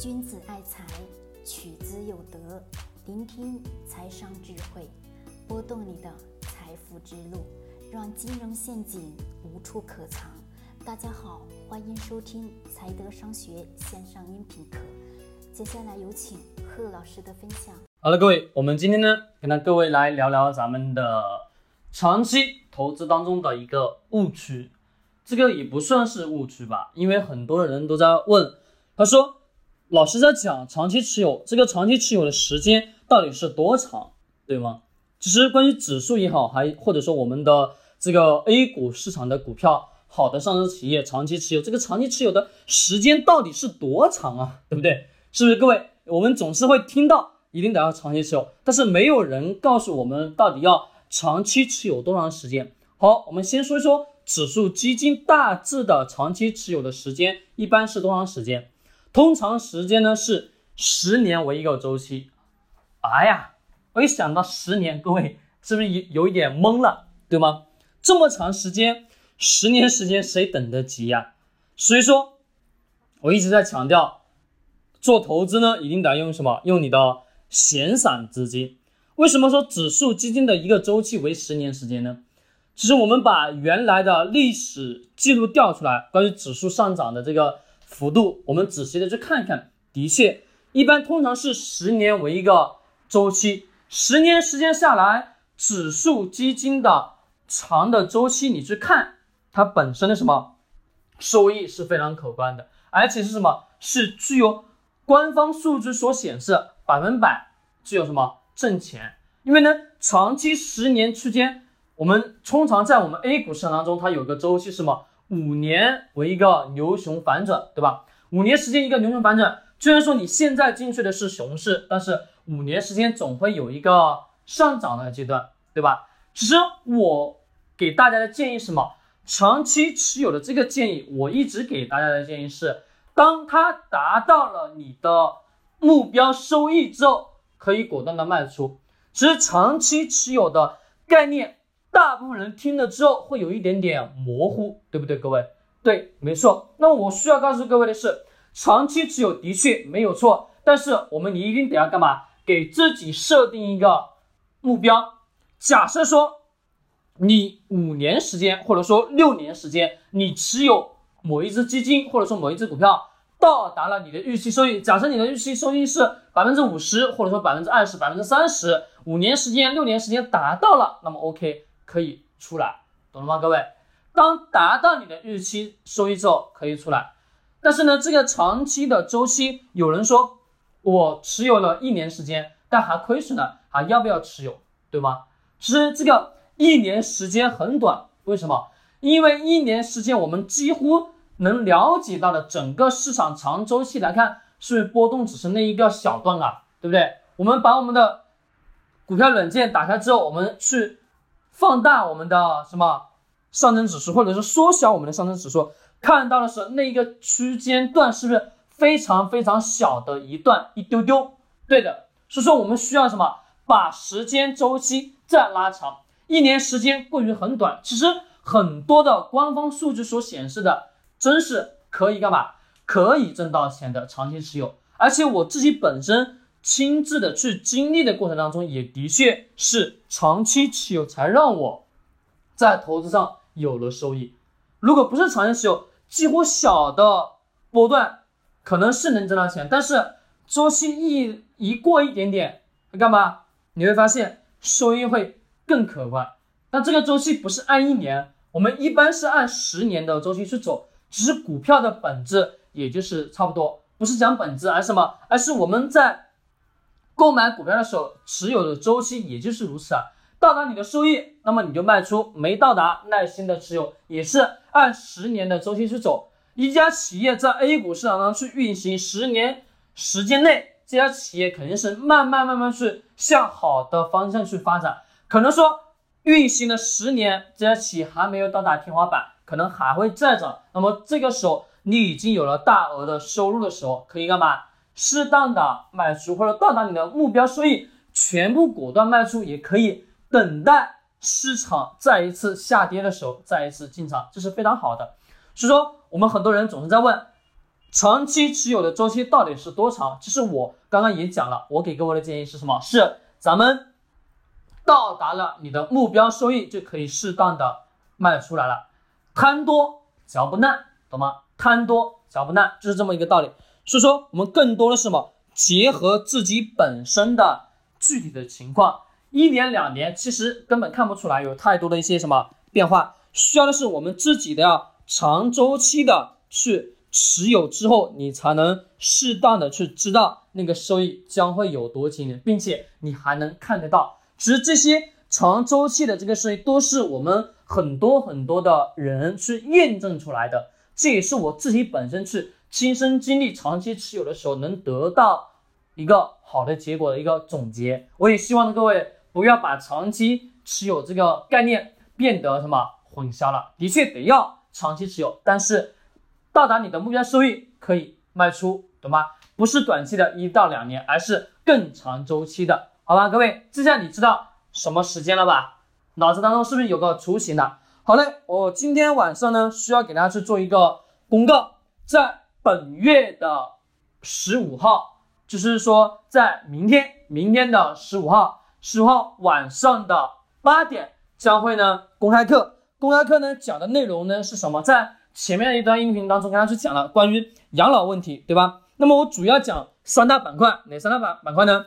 君子爱财，取之有德。聆听财商智慧，拨动你的财富之路，让金融陷阱无处可藏。大家好，欢迎收听财德商学线上音频课。接下来有请贺老师的分享。好了，各位，我们今天呢，跟各位来聊聊咱们的长期投资当中的一个误区。这个也不算是误区吧，因为很多人都在问，他说。老师在讲长期持有，这个长期持有的时间到底是多长，对吗？其实关于指数也好，还或者说我们的这个 A 股市场的股票，好的上市企业长期持有，这个长期持有的时间到底是多长啊？对不对？是不是各位？我们总是会听到一定得要长期持有，但是没有人告诉我们到底要长期持有多长时间。好，我们先说一说指数基金大致的长期持有的时间一般是多长时间？通常时间呢是十年为一个周期，哎呀，我一想到十年，各位是不是有有一点懵了，对吗？这么长时间，十年时间谁等得及呀？所以说，我一直在强调，做投资呢一定得用什么？用你的闲散资金。为什么说指数基金的一个周期为十年时间呢？其实我们把原来的历史记录调出来，关于指数上涨的这个。幅度，我们仔细的去看看，的确，一般通常是十年为一个周期，十年时间下来，指数基金的长的周期，你去看它本身的什么？收益是非常可观的，而且是什么？是具有官方数据所显示百分百具有什么挣钱，因为呢，长期十年区间，我们通常在我们 A 股市场当中，它有个周期是什么？五年为一个牛熊反转，对吧？五年时间一个牛熊反转，虽然说你现在进去的是熊市，但是五年时间总会有一个上涨的阶段，对吧？其实我给大家的建议是什么？长期持有的这个建议，我一直给大家的建议是，当它达到了你的目标收益之后，可以果断的卖出。其实长期持有的概念。大部分人听了之后会有一点点模糊，对不对，各位？对，没错。那我需要告诉各位的是，长期持有的确没有错，但是我们你一定得要干嘛？给自己设定一个目标。假设说你五年时间，或者说六年时间，你持有某一只基金，或者说某一只股票，到达了你的预期收益。假设你的预期收益是百分之五十，或者说百分之二十、百分之三十，五年时间、六年时间达到了，那么 OK。可以出来，懂了吗，各位？当达到你的预期收益之后，可以出来。但是呢，这个长期的周期，有人说我持有了一年时间，但还亏损了，还要不要持有？对吗？其实这个一年时间很短，为什么？因为一年时间我们几乎能了解到的整个市场长周期来看，是波动只是那一个小段啊，对不对？我们把我们的股票软件打开之后，我们去。放大我们的什么上证指数，或者是缩小我们的上证指数，看到的是那一个区间段是不是非常非常小的一段一丢丢？对的，所以说我们需要什么？把时间周期再拉长，一年时间过于很短。其实很多的官方数据所显示的，真是可以干嘛？可以挣到钱的长期持有，而且我自己本身。亲自的去经历的过程当中，也的确是长期持有才让我在投资上有了收益。如果不是长期持有，几乎小的波段可能是能挣到钱，但是周期一一过一点点，干嘛？你会发现收益会更可观。但这个周期不是按一年，我们一般是按十年的周期去走。只是股票的本质也就是差不多，不是讲本质，而是什么？而是我们在。购买股票的时候，持有的周期也就是如此啊。到达你的收益，那么你就卖出；没到达，耐心的持有，也是按十年的周期去走。一家企业在 A 股市场上去运行十年时间内，这家企业肯定是慢慢慢慢去向好的方向去发展。可能说运行了十年，这家企业还没有到达天花板，可能还会再涨。那么这个时候，你已经有了大额的收入的时候，可以干嘛？适当的卖出或者到达你的目标收益，全部果断卖出，也可以等待市场再一次下跌的时候再一次进场，这是非常好的。所以说，我们很多人总是在问，长期持有的周期到底是多长？其实我刚刚也讲了，我给各位的建议是什么？是咱们到达了你的目标收益就可以适当的卖出来了，贪多嚼不烂，懂吗？贪多嚼不烂就是这么一个道理。所以说，我们更多的是什么？结合自己本身的具体的情况，一年两年其实根本看不出来有太多的一些什么变化，需要的是我们自己的长周期的去持有之后，你才能适当的去知道那个收益将会有多惊人，并且你还能看得到。其实这些长周期的这个收益都是我们很多很多的人去验证出来的，这也是我自己本身去。亲身经历长期持有的时候，能得到一个好的结果的一个总结。我也希望各位不要把长期持有这个概念变得什么混淆了。的确得要长期持有，但是到达你的目标收益可以卖出，懂吗？不是短期的一到两年，而是更长周期的，好吧？各位，这下你知道什么时间了吧？脑子当中是不是有个雏形的？好嘞，我今天晚上呢需要给大家去做一个公告，在。本月的十五号，就是说在明天，明天的十五号，十五号晚上的八点将会呢公开课。公开课呢讲的内容呢是什么？在前面的一段音频当中跟大家去讲了关于养老问题，对吧？那么我主要讲三大板块，哪三大板板块呢？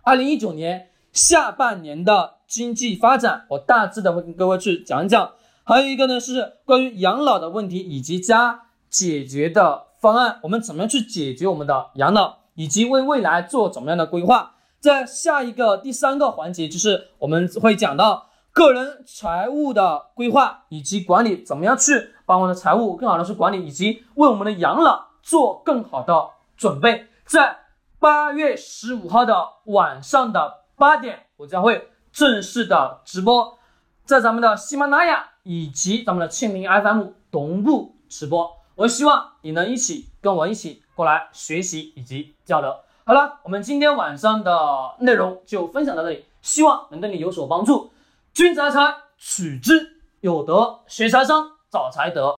二零一九年下半年的经济发展，我大致的会跟各位去讲一讲。还有一个呢是关于养老的问题以及加。解决的方案，我们怎么样去解决我们的养老，以及为未来做怎么样的规划？在下一个第三个环节，就是我们会讲到个人财务的规划以及管理，怎么样去把我们的财务更好的去管理，以及为我们的养老做更好的准备。在八月十五号的晚上的八点，我将会正式的直播，在咱们的喜马拉雅以及咱们的庆铃 FM 同步直播。我希望你能一起跟我一起过来学习以及交流。好了，我们今天晚上的内容就分享到这里，希望能对你有所帮助。君子爱财，取之有德；学财商，找财德。